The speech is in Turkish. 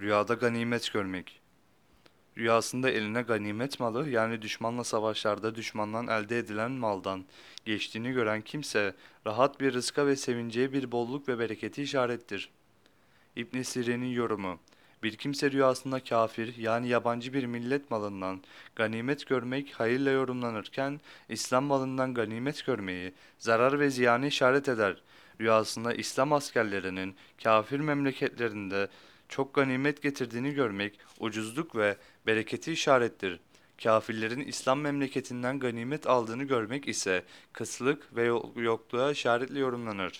Rüyada ganimet görmek. Rüyasında eline ganimet malı yani düşmanla savaşlarda düşmandan elde edilen maldan geçtiğini gören kimse rahat bir rızka ve sevinceye bir bolluk ve bereketi işarettir. İbn Sirin'in yorumu bir kimse rüyasında kafir yani yabancı bir millet malından ganimet görmek hayırla yorumlanırken İslam malından ganimet görmeyi zarar ve ziyanı işaret eder. Rüyasında İslam askerlerinin kafir memleketlerinde çok ganimet getirdiğini görmek ucuzluk ve bereketi işarettir. Kafirlerin İslam memleketinden ganimet aldığını görmek ise kıslık ve yok- yokluğa işaretle yorumlanır.